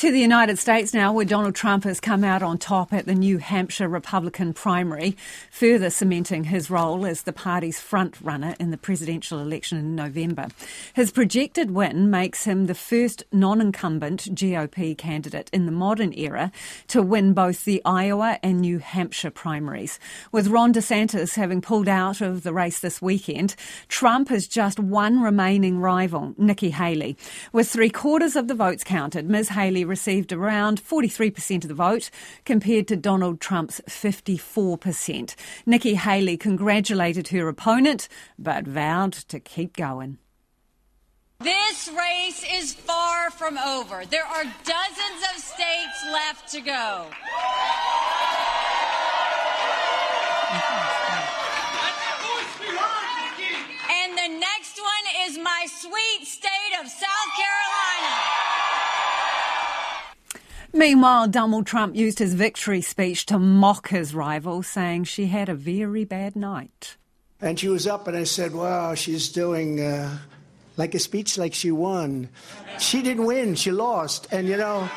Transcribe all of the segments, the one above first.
To the United States now, where Donald Trump has come out on top at the New Hampshire Republican primary, further cementing his role as the party's front runner in the presidential election in November. His projected win makes him the first non incumbent GOP candidate in the modern era to win both the Iowa and New Hampshire primaries. With Ron DeSantis having pulled out of the race this weekend, Trump has just one remaining rival, Nikki Haley. With three quarters of the votes counted, Ms. Haley received around 43% of the vote compared to Donald Trump's 54%. Nikki Haley congratulated her opponent but vowed to keep going. This race is far from over. There are dozens of states left to go. And the next one is my sweet state of South Carolina. Meanwhile, Donald Trump used his victory speech to mock his rival, saying she had a very bad night. And she was up, and I said, Wow, she's doing uh, like a speech like she won. She didn't win, she lost. And you know,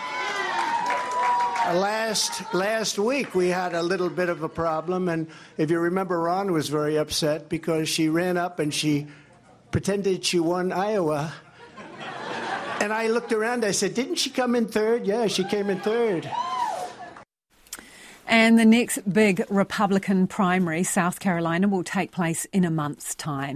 last last week we had a little bit of a problem and if you remember Ron was very upset because she ran up and she pretended she won Iowa and I looked around. I said, Didn't she come in third? Yeah, she came in third. And the next big Republican primary, South Carolina, will take place in a month's time.